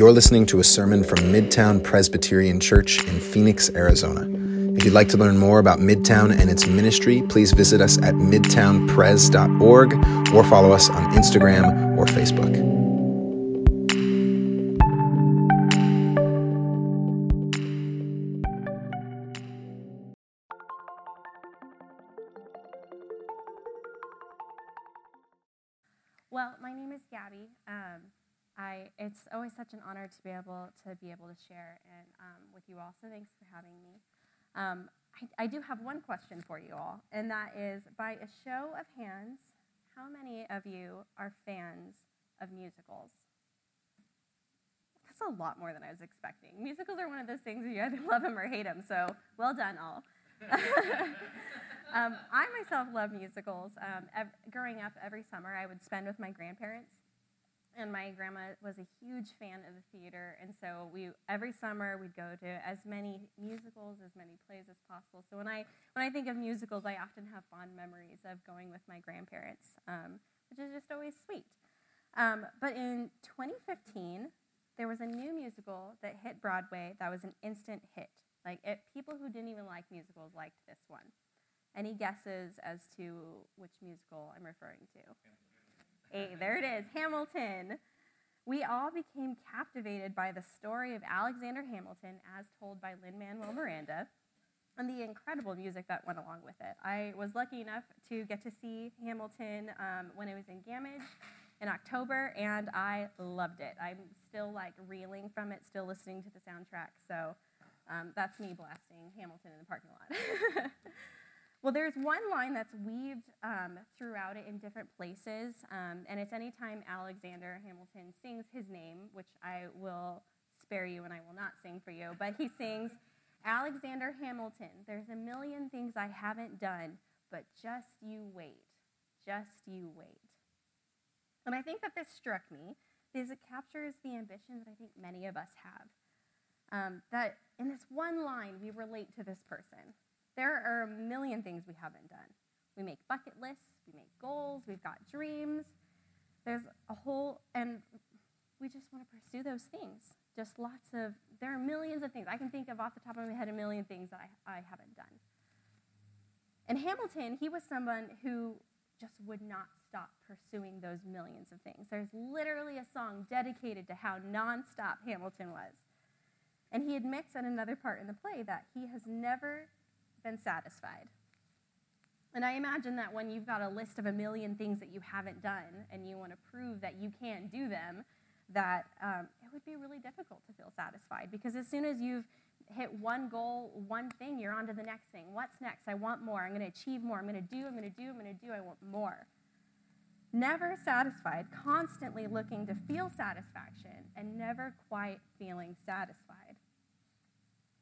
You're listening to a sermon from Midtown Presbyterian Church in Phoenix, Arizona. If you'd like to learn more about Midtown and its ministry, please visit us at midtownpres.org or follow us on Instagram or Facebook. Such an honor to be able to be able to share and um, with you all. So thanks for having me. Um, I, I, do have one question for you all, and that is: by a show of hands, how many of you are fans of musicals? That's a lot more than I was expecting. Musicals are one of those things you either love them or hate them. So well done, all. Um, I myself love musicals. Um, ev- growing up, every summer I would spend with my grandparents and my grandma was a huge fan of the theater. And so we every summer we'd go to as many musicals as many plays as possible. So when i when i think of musicals i often have fond memories of going with my grandparents um, which is just always sweet. Um, but in 2015 there was a new musical that hit broadway that was an instant hit. Like it, people who didn't even like musicals liked this one. Any guesses as to which musical i'm referring to Hey, there it is, Hamilton. We all became captivated by the story of Alexander Hamilton as told by Lin Manuel Miranda and the incredible music that went along with it. I was lucky enough to get to see Hamilton um, when it was in Gammage in October, and I loved it. I'm still like reeling from it, still listening to the soundtrack. So um, that's me blasting Hamilton in the parking lot. Well, there's one line that's weaved um, throughout it in different places, um, and it's anytime Alexander Hamilton sings his name, which I will spare you and I will not sing for you, but he sings, Alexander Hamilton, there's a million things I haven't done, but just you wait. Just you wait. And I think that this struck me because it captures the ambition that I think many of us have. Um, that in this one line, we relate to this person. There are a million things we haven't done. We make bucket lists, we make goals, we've got dreams. There's a whole, and we just want to pursue those things. Just lots of, there are millions of things. I can think of off the top of my head a million things that I, I haven't done. And Hamilton, he was someone who just would not stop pursuing those millions of things. There's literally a song dedicated to how nonstop Hamilton was. And he admits in another part in the play that he has never been satisfied. And I imagine that when you've got a list of a million things that you haven't done and you want to prove that you can do them, that um, it would be really difficult to feel satisfied because as soon as you've hit one goal, one thing, you're on to the next thing. What's next? I want more. I'm going to achieve more. I'm going to do, I'm going to do, I'm going to do. I want more. Never satisfied, constantly looking to feel satisfaction and never quite feeling satisfied.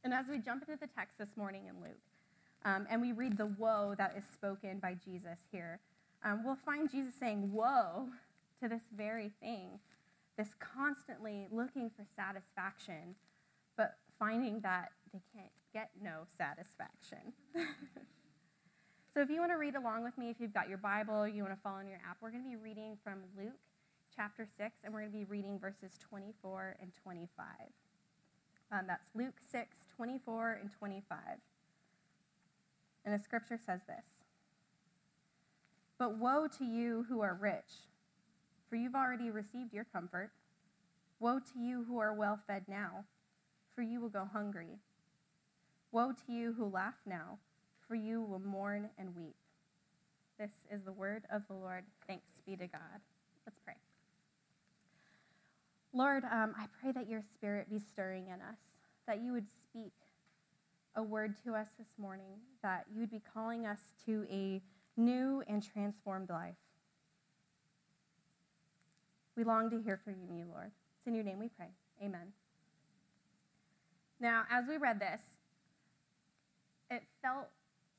And as we jump into the text this morning in Luke, um, and we read the woe that is spoken by Jesus here, um, we'll find Jesus saying woe to this very thing, this constantly looking for satisfaction, but finding that they can't get no satisfaction. so if you want to read along with me, if you've got your Bible, you want to follow in your app, we're going to be reading from Luke chapter 6, and we're going to be reading verses 24 and 25. Um, that's Luke 6, 24 and 25. And the scripture says this But woe to you who are rich, for you've already received your comfort. Woe to you who are well fed now, for you will go hungry. Woe to you who laugh now, for you will mourn and weep. This is the word of the Lord. Thanks be to God. Let's pray. Lord, um, I pray that your spirit be stirring in us, that you would speak a word to us this morning that you would be calling us to a new and transformed life. We long to hear from you, Lord. It's in your name we pray. Amen. Now, as we read this, it felt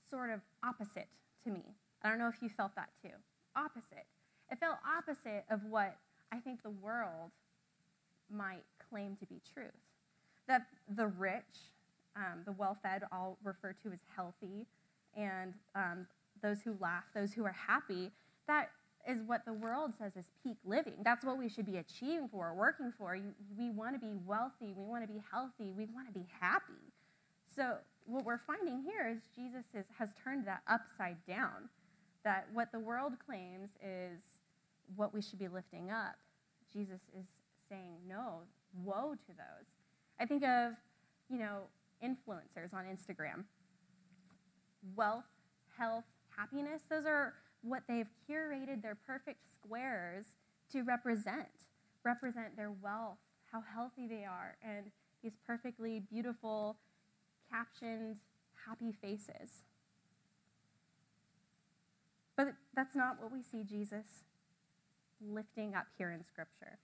sort of opposite to me. I don't know if you felt that too. Opposite. It felt opposite of what I think the world might claim to be truth. That the rich um, the well fed I'll refer to as healthy, and um, those who laugh, those who are happy, that is what the world says is peak living. That's what we should be achieving for, working for. We want to be wealthy, we want to be healthy, we want to be happy. So, what we're finding here is Jesus is, has turned that upside down. That what the world claims is what we should be lifting up, Jesus is saying, no, woe to those. I think of, you know, influencers on Instagram. Wealth, health, happiness, those are what they've curated their perfect squares to represent. Represent their wealth, how healthy they are, and these perfectly beautiful, captioned, happy faces. But that's not what we see Jesus lifting up here in Scripture.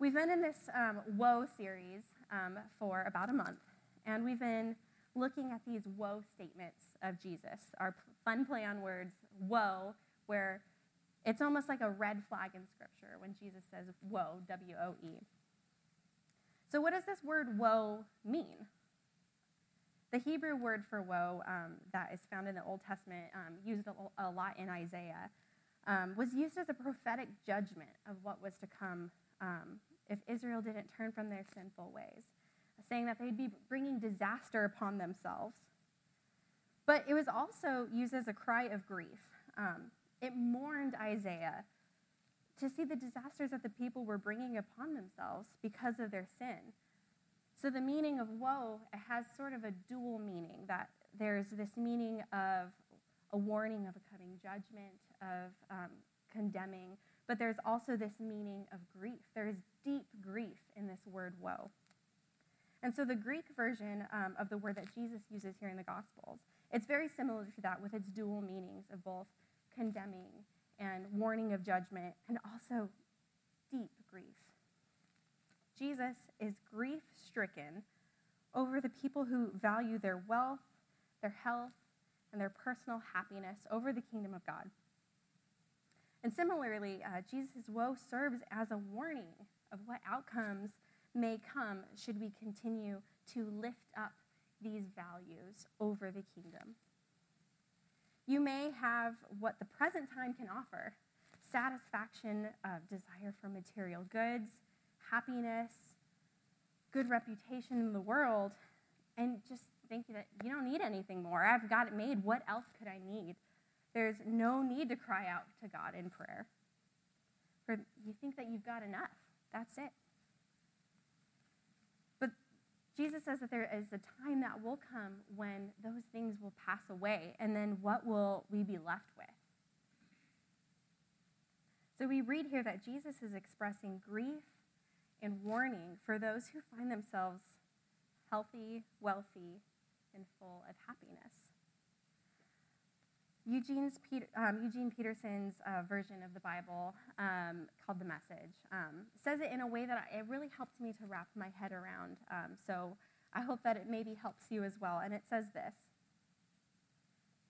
We've been in this um, woe series um, for about a month, and we've been looking at these woe statements of Jesus, our fun play on words, woe, where it's almost like a red flag in Scripture when Jesus says woe, W O E. So, what does this word woe mean? The Hebrew word for woe um, that is found in the Old Testament, um, used a, lot in Isaiah, um, was used as a prophetic judgment of what was to come um, if Israel didn't turn from their sinful ways saying that they'd be bringing disaster upon themselves. But it was also used as a cry of grief. Um, it mourned Isaiah to see the disasters that the people were bringing upon themselves because of their sin. So the meaning of woe has sort of a dual meaning that there's this meaning of a warning of a coming judgment, of um, condemning, but there's also this meaning of grief. There is deep grief in this word woe. And so the Greek version um, of the word that Jesus uses here in the Gospels, it's very similar to that with its dual meanings of both condemning and warning of judgment and also deep grief. Jesus is grief stricken over the people who value their wealth, their health, and their personal happiness over the kingdom of God. And similarly, uh, Jesus' woe serves as a warning of what outcomes may come should we continue to lift up these values over the kingdom. You may have what the present time can offer satisfaction of desire for material goods, happiness, good reputation in the world, and just think that you don't need anything more. I've got it made. What else could I need? There's no need to cry out to God in prayer. For you think that you've got enough. That's it. But Jesus says that there is a time that will come when those things will pass away, and then what will we be left with? So we read here that Jesus is expressing grief and warning for those who find themselves healthy, wealthy, and full of happiness. Eugene's um, Eugene Peterson's uh, version of the Bible, um, called The Message, um, says it in a way that I, it really helps me to wrap my head around. Um, so I hope that it maybe helps you as well. And it says this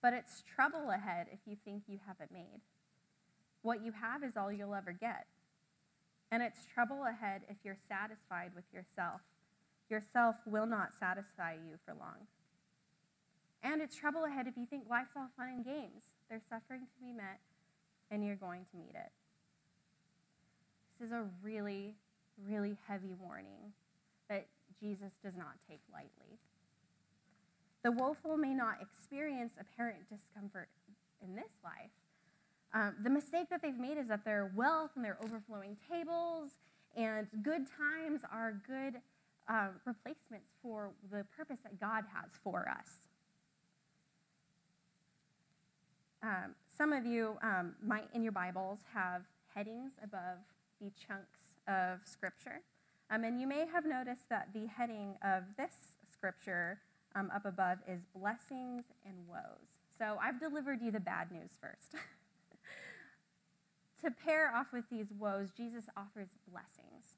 But it's trouble ahead if you think you have it made. What you have is all you'll ever get. And it's trouble ahead if you're satisfied with yourself. Yourself will not satisfy you for long. And it's trouble ahead if you think life's all fun and games. There's suffering to be met, and you're going to meet it. This is a really, really heavy warning that Jesus does not take lightly. The woeful may not experience apparent discomfort in this life. Um, the mistake that they've made is that their wealth and their overflowing tables and good times are good uh, replacements for the purpose that God has for us. Um, some of you um, might, in your Bibles, have headings above the chunks of Scripture. Um, and you may have noticed that the heading of this Scripture um, up above is blessings and woes. So I've delivered you the bad news first. to pair off with these woes, Jesus offers blessings.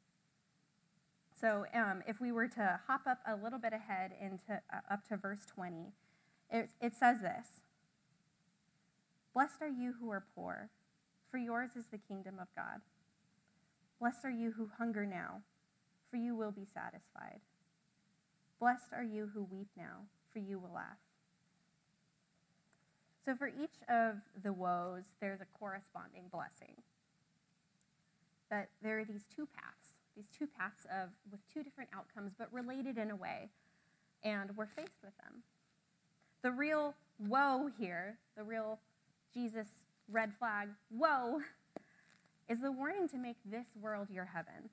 So um, if we were to hop up a little bit ahead into uh, up to verse 20, it, it says this Blessed are you who are poor, for yours is the kingdom of God. Blessed are you who hunger now, for you will be satisfied. Blessed are you who weep now, for you will laugh. So for each of the woes, there's a corresponding blessing. But there are these two paths, these two paths of with two different outcomes, but related in a way, and we're faced with them. The real woe here, the real Jesus red flag, whoa, is the warning to make this world your heaven.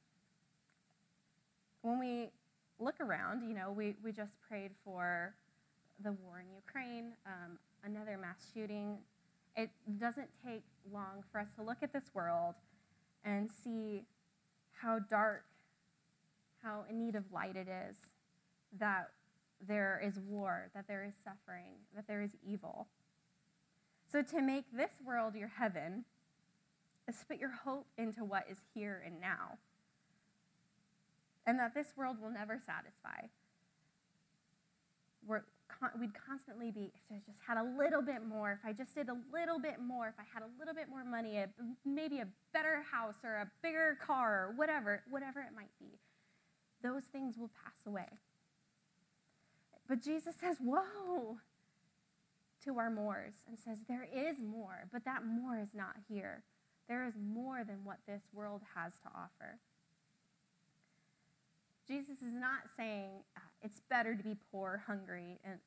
When we look around, you know, we, we just prayed for the war in Ukraine, um, another mass shooting. It doesn't take long for us to look at this world and see how dark, how in need of light it is, that there is war, that there is suffering, that there is evil. So, to make this world your heaven is to put your hope into what is here and now, and that this world will never satisfy. We're, we'd constantly be, if I just had a little bit more, if I just did a little bit more, if I had a little bit more money, a, maybe a better house or a bigger car or whatever, whatever it might be, those things will pass away. But Jesus says, Whoa, to our mores and says, There is more, but that more is not here. There is more than what this world has to offer. Jesus is not saying uh, it's better to be poor, hungry, and,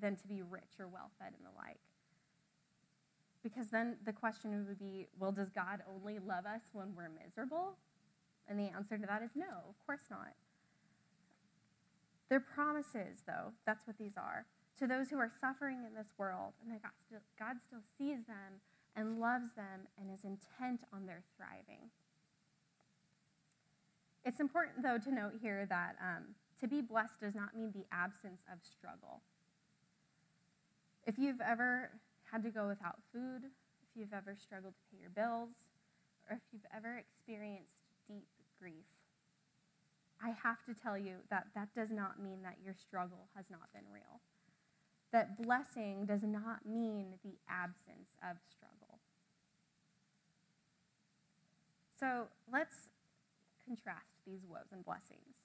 than to be rich or well fed and the like. Because then the question would be well, does God only love us when we're miserable? And the answer to that is no, of course not. They're promises, though. That's what these are. To those who are suffering in this world, and that God still, God still sees them and loves them and is intent on their thriving. It's important, though, to note here that um, to be blessed does not mean the absence of struggle. If you've ever had to go without food, if you've ever struggled to pay your bills, or if you've ever experienced deep grief, I have to tell you that that does not mean that your struggle has not been real. That blessing does not mean the absence of struggle. So let's contrast these woes and blessings.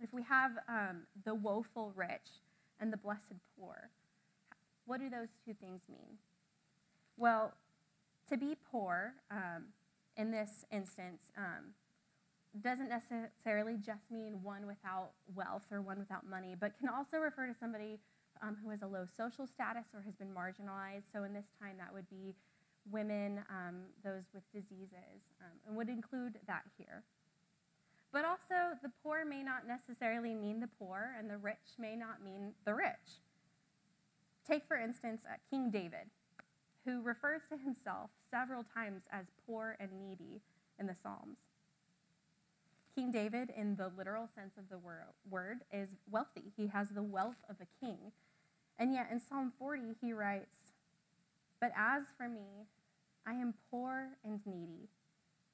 If we have um, the woeful rich and the blessed poor, what do those two things mean? Well, to be poor um, in this instance um, doesn't necessarily just mean one without wealth or one without money, but can also refer to somebody um, who has a low social status or has been marginalized. So in this time, that would be women, um, those with diseases, um, and would include that here. But also, the poor may not necessarily mean the poor, and the rich may not mean the rich. Take, for instance, uh, King David, who refers to himself several times as poor and needy in the Psalms. King David, in the literal sense of the word, is wealthy. He has the wealth of a king. And yet in Psalm 40, he writes, But as for me, I am poor and needy.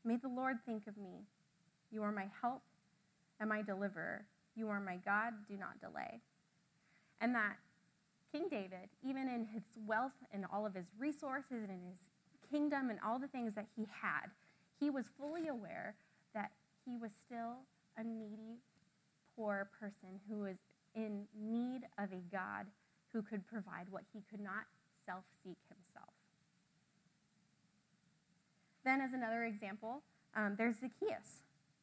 May the Lord think of me. You are my help and my deliverer. You are my God. Do not delay. And that King David, even in his wealth and all of his resources and in his kingdom and all the things that he had, he was fully aware that he was still a needy, poor person who was in need of a God who could provide what he could not self seek himself. Then, as another example, um, there's Zacchaeus,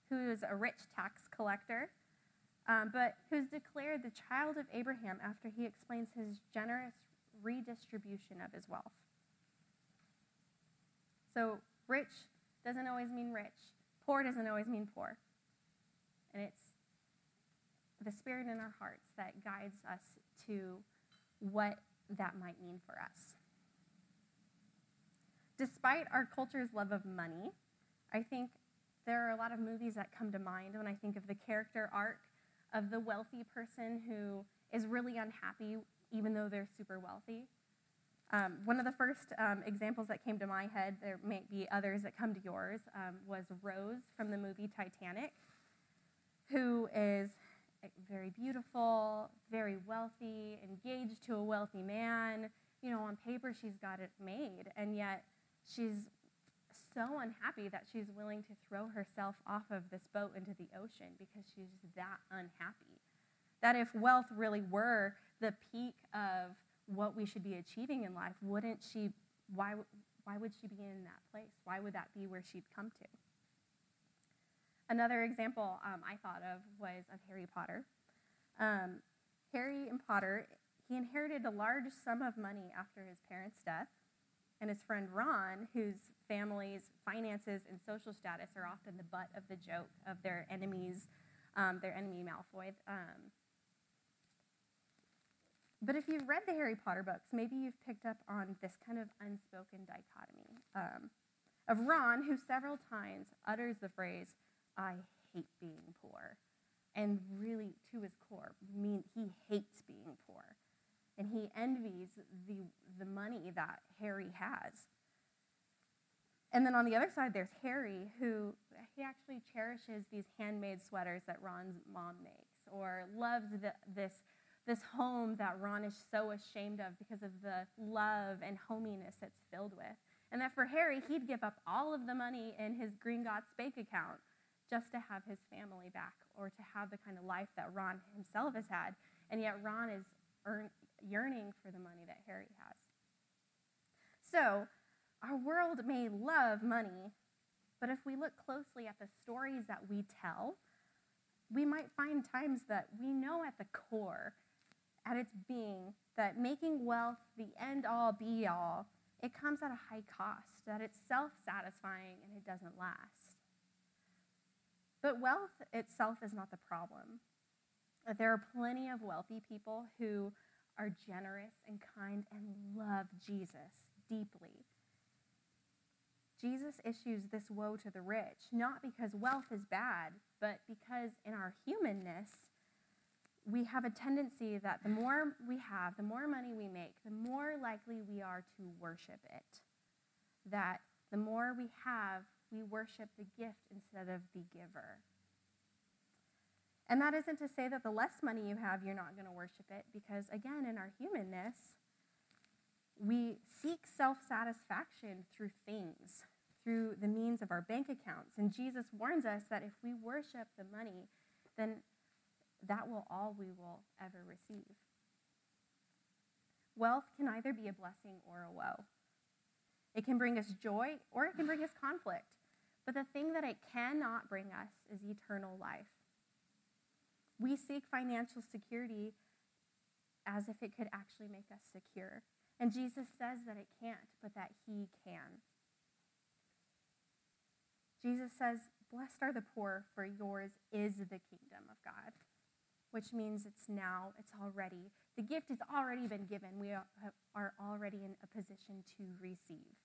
who is a rich tax collector, um, but who's declared the child of Abraham after he explains his generous redistribution of his wealth. So, rich doesn't always mean rich, poor doesn't always mean poor. And it's the spirit in our hearts that guides us to what that might mean for us. Despite our culture's love of money, I think there are a lot of movies that come to mind when I think of the character arc of the wealthy person who is really unhappy even though they're super wealthy. Um, one of the first um, examples that came to my head, there may be others that come to yours, um, was Rose from the movie Titanic, who is very beautiful, very wealthy, engaged to a wealthy man. You know, on paper, she's got it made, and yet she's so unhappy that she's willing to throw herself off of this boat into the ocean because she's that unhappy. That if wealth really were the peak of what we should be achieving in life, wouldn't she, why, why would she be in that place? Why would that be where she'd come to? Another example um, I thought of was of Harry Potter. Um, Harry and Potter, he inherited a large sum of money after his parents' death, and his friend Ron, whose family's finances and social status are often the butt of the joke of their enemies, um, their enemy Malfoy. Um, but if you've read the Harry Potter books, maybe you've picked up on this kind of unspoken dichotomy um, of Ron, who several times utters the phrase, I hate being poor. And really, to his core, mean he hates being poor. And he envies the, the money that Harry has. And then on the other side, there's Harry, who he actually cherishes these handmade sweaters that Ron's mom makes, or loves the, this this home that Ron is so ashamed of because of the love and hominess it's filled with. And that for Harry, he'd give up all of the money in his Gringotts bank account just to have his family back or to have the kind of life that Ron himself has had. And yet Ron is earn, yearning for the money that Harry has. So, our world may love money, but if we look closely at the stories that we tell, we might find times that we know at the core at its being that making wealth the end all be all, it comes at a high cost, that it's self satisfying and it doesn't last. But wealth itself is not the problem. Uh, there are plenty of wealthy people who are generous and kind and love Jesus deeply. Jesus issues this woe to the rich, not because wealth is bad, but because in our humanness, we have a tendency that the more we have, the more money we make, the more likely we are to worship it. That the more we have, we worship the gift instead of the giver. And that isn't to say that the less money you have, you're not going to worship it, because again, in our humanness, we seek self satisfaction through things, through the means of our bank accounts. And Jesus warns us that if we worship the money, then that will all we will ever receive. Wealth can either be a blessing or a woe. It can bring us joy or it can bring us conflict. But the thing that it cannot bring us is eternal life. We seek financial security as if it could actually make us secure. And Jesus says that it can't, but that He can. Jesus says, Blessed are the poor, for yours is the kingdom of God which means it's now, it's already, the gift has already been given. We are already in a position to receive.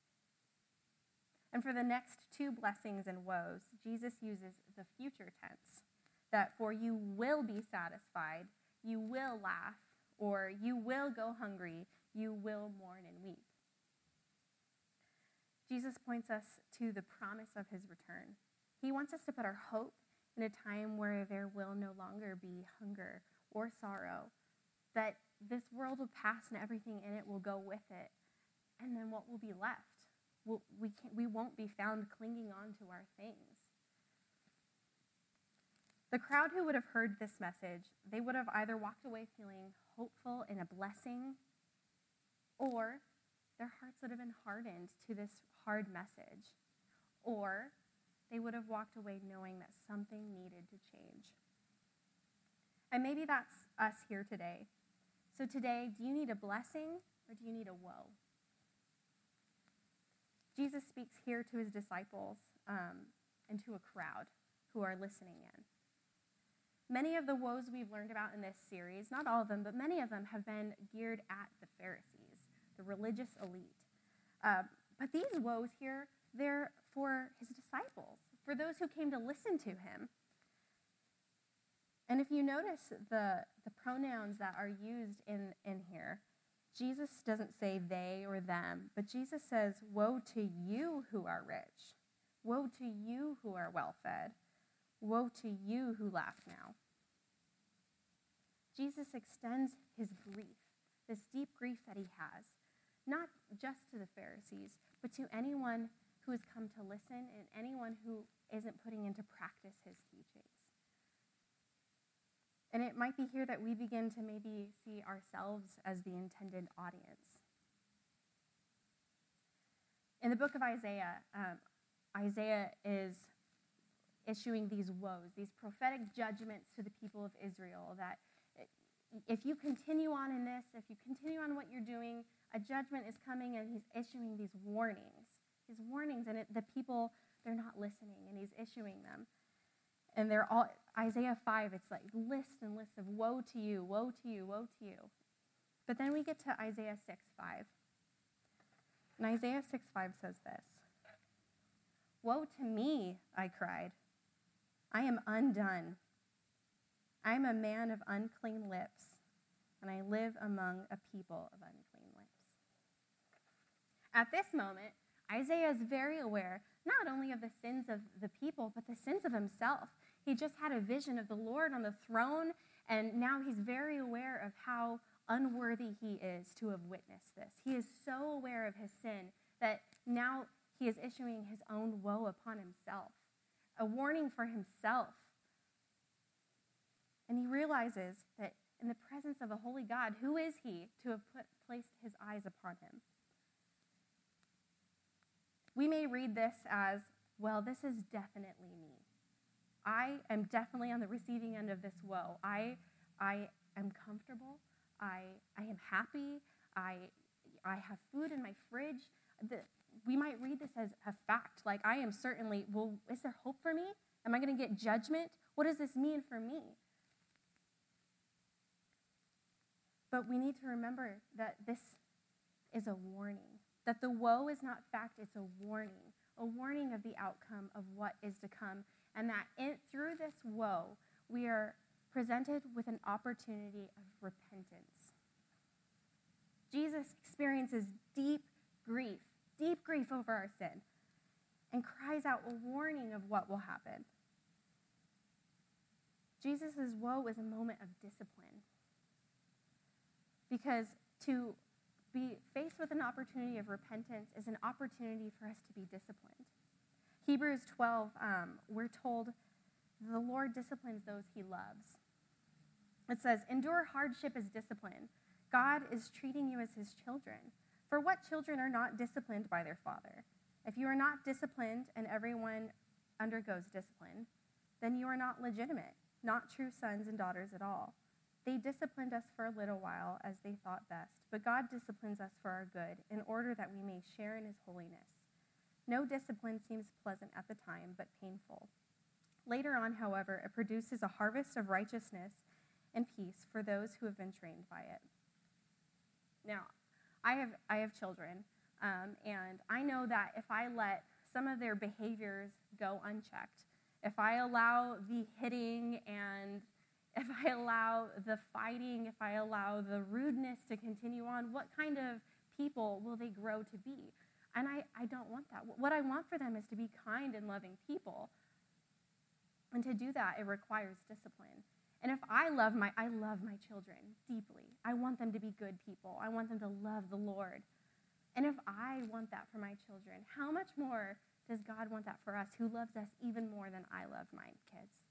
And for the next two blessings and woes, Jesus uses the future tense that for you will be satisfied, you will laugh, or you will go hungry, you will mourn and weep. Jesus points us to the promise of his return. He wants us to put our hope in a time where there will no longer be hunger or sorrow, that this world will pass and everything in it will go with it. And then what will be left? We'll, we, we won't be found clinging on to our things. The crowd who would have heard this message, they would have either walked away feeling hopeful and a blessing, or their hearts would have been hardened to this hard message, or they would have walked away knowing that something needed to change. And maybe that's us here today. So, today, do you need a blessing or do you need a woe? Jesus speaks here to his disciples um, and to a crowd who are listening in. Many of the woes we've learned about in this series, not all of them, but many of them have been geared at the Pharisees, the religious elite. Uh, but these woes here, they're for his disciples, for those who came to listen to him. And if you notice the, the pronouns that are used in, in here, Jesus doesn't say they or them, but Jesus says, Woe to you who are rich. Woe to you who are well fed. Woe to you who laugh now. Jesus extends his grief, this deep grief that he has, not just to the Pharisees, but to anyone who has come to listen and anyone who isn't putting into practice his teachings. And it might be here that we begin to maybe see ourselves as the intended audience. In the book of Isaiah, um, Isaiah is issuing these woes, these prophetic judgments to the people of Israel that if you continue on in this, if you continue on what you're doing, a judgment is coming and he's issuing these warnings. These warnings, and it, the people, they're not listening, and he's issuing them. And they're all, Isaiah 5, it's like lists and lists of woe to you, woe to you, woe to you. But then we get to Isaiah 6, 5. And Isaiah 6, 5 says this Woe to me, I cried. I am undone. I am a man of unclean lips, and I live among a people of unclean lips. At this moment, Isaiah is very aware not only of the sins of the people, but the sins of himself. He just had a vision of the Lord on the throne, and now he's very aware of how unworthy he is to have witnessed this. He is so aware of his sin that now he is issuing his own woe upon himself, a warning for himself and he realizes that in the presence of a holy God, who is he to have put, placed his eyes upon him? We may read this as, well, this is definitely me. I am definitely on the receiving end of this woe. I, I am comfortable. I, I am happy. I, I have food in my fridge. The, we might read this as a fact. Like, I am certainly, well, is there hope for me? Am I going to get judgment? What does this mean for me? But we need to remember that this is a warning, that the woe is not fact, it's a warning, a warning of the outcome of what is to come, and that in, through this woe, we are presented with an opportunity of repentance. Jesus experiences deep grief, deep grief over our sin, and cries out a warning of what will happen. Jesus' woe is a moment of discipline. Because to be faced with an opportunity of repentance is an opportunity for us to be disciplined. Hebrews 12, um, we're told the Lord disciplines those he loves. It says, Endure hardship as discipline. God is treating you as his children. For what children are not disciplined by their father? If you are not disciplined and everyone undergoes discipline, then you are not legitimate, not true sons and daughters at all. They disciplined us for a little while as they thought best, but God disciplines us for our good, in order that we may share in his holiness. No discipline seems pleasant at the time, but painful. Later on, however, it produces a harvest of righteousness and peace for those who have been trained by it. Now, I have, I have children, um, and I know that if I let some of their behaviors go unchecked, if I allow the hitting and if I allow the fighting, if I allow the rudeness to continue on, what kind of people will they grow to be? And I, I don't want that. What I want for them is to be kind and loving people. And to do that, it requires discipline. And if I love my, I love my children deeply. I want them to be good people. I want them to love the Lord. And if I want that for my children, how much more does God want that for us who loves us even more than I love my kids?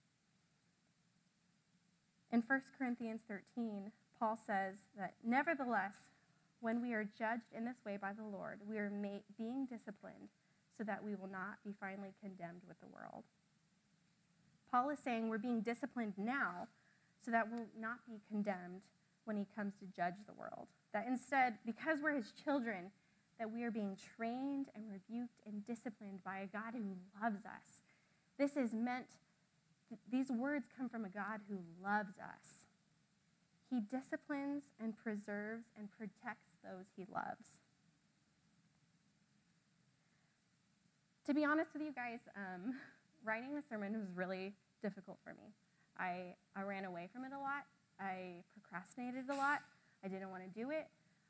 In 1 Corinthians 13, Paul says that, Nevertheless, when we are judged in this way by the Lord, we are being disciplined so that we will not be finally condemned with the world. Paul is saying we're being disciplined now so that we'll not be condemned when he comes to judge the world. That instead, because we're his children, that we are being trained and rebuked and disciplined by a God who loves us. This is meant these words come from a God who loves us. He disciplines and preserves and protects those he loves. To be honest with you guys, um, writing the sermon was really difficult for me. I, I ran away from it a lot. I procrastinated a lot. I didn't want to do it.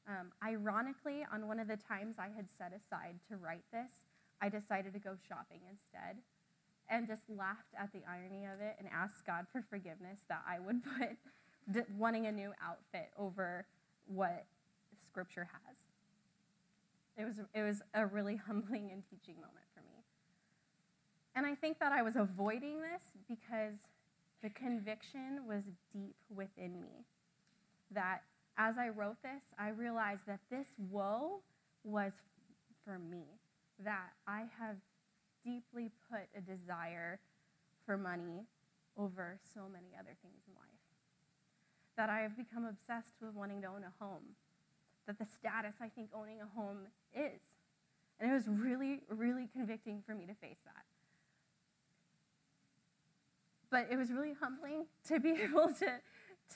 Um, ironically, on one of the times I had set aside to write this, I decided to go shopping instead and just laughed at the irony of it and asked God for forgiveness that I would put wanting a new outfit over what Scripture has. It was, it was a really humbling and teaching moment for me. And I think that I was avoiding this because the conviction was deep within me that as I wrote this, I realized that this woe was for me, that I have deeply put a desire for money over so many other things in life. That I have become obsessed with wanting to own a home. That the status I think owning a home is. And it was really, really convicting for me to face that. But it was really humbling to be able to,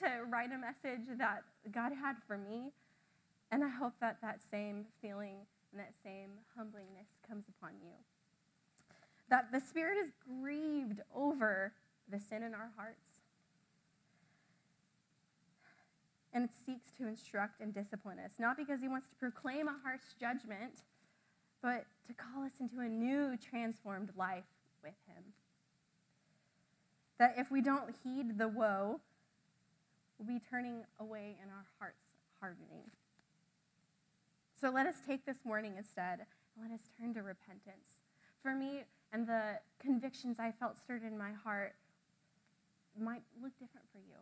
to write a message that God had for me. And I hope that that same feeling and that same humblingness comes upon you. That the Spirit is grieved over the sin in our hearts. And it seeks to instruct and discipline us, not because He wants to proclaim a harsh judgment, but to call us into a new, transformed life with Him. That if we don't heed the woe, we'll be turning away and our hearts hardening. So let us take this morning instead and let us turn to repentance. For me, and the convictions I felt stirred in my heart might look different for you.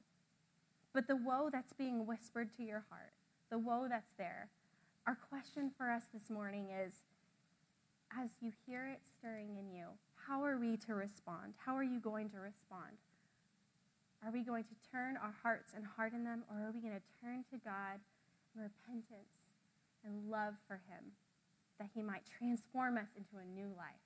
But the woe that's being whispered to your heart, the woe that's there, our question for us this morning is as you hear it stirring in you, how are we to respond? How are you going to respond? Are we going to turn our hearts and harden them, or are we going to turn to God in repentance and love for Him that He might transform us into a new life?